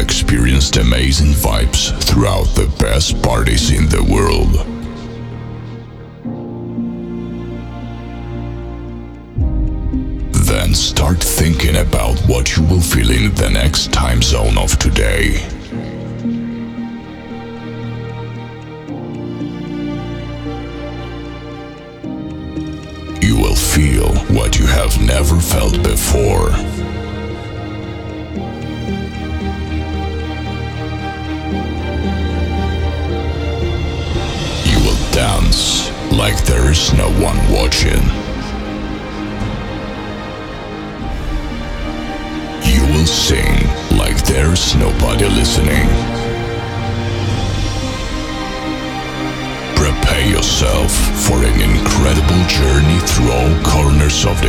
experienced amazing vibes throughout the best parties in the world. Then start thinking about what you will feel in the next time zone of today. You will feel what you have never felt before. Like there is no one watching. You will sing like there's nobody listening. Prepare yourself for an incredible journey through all corners of the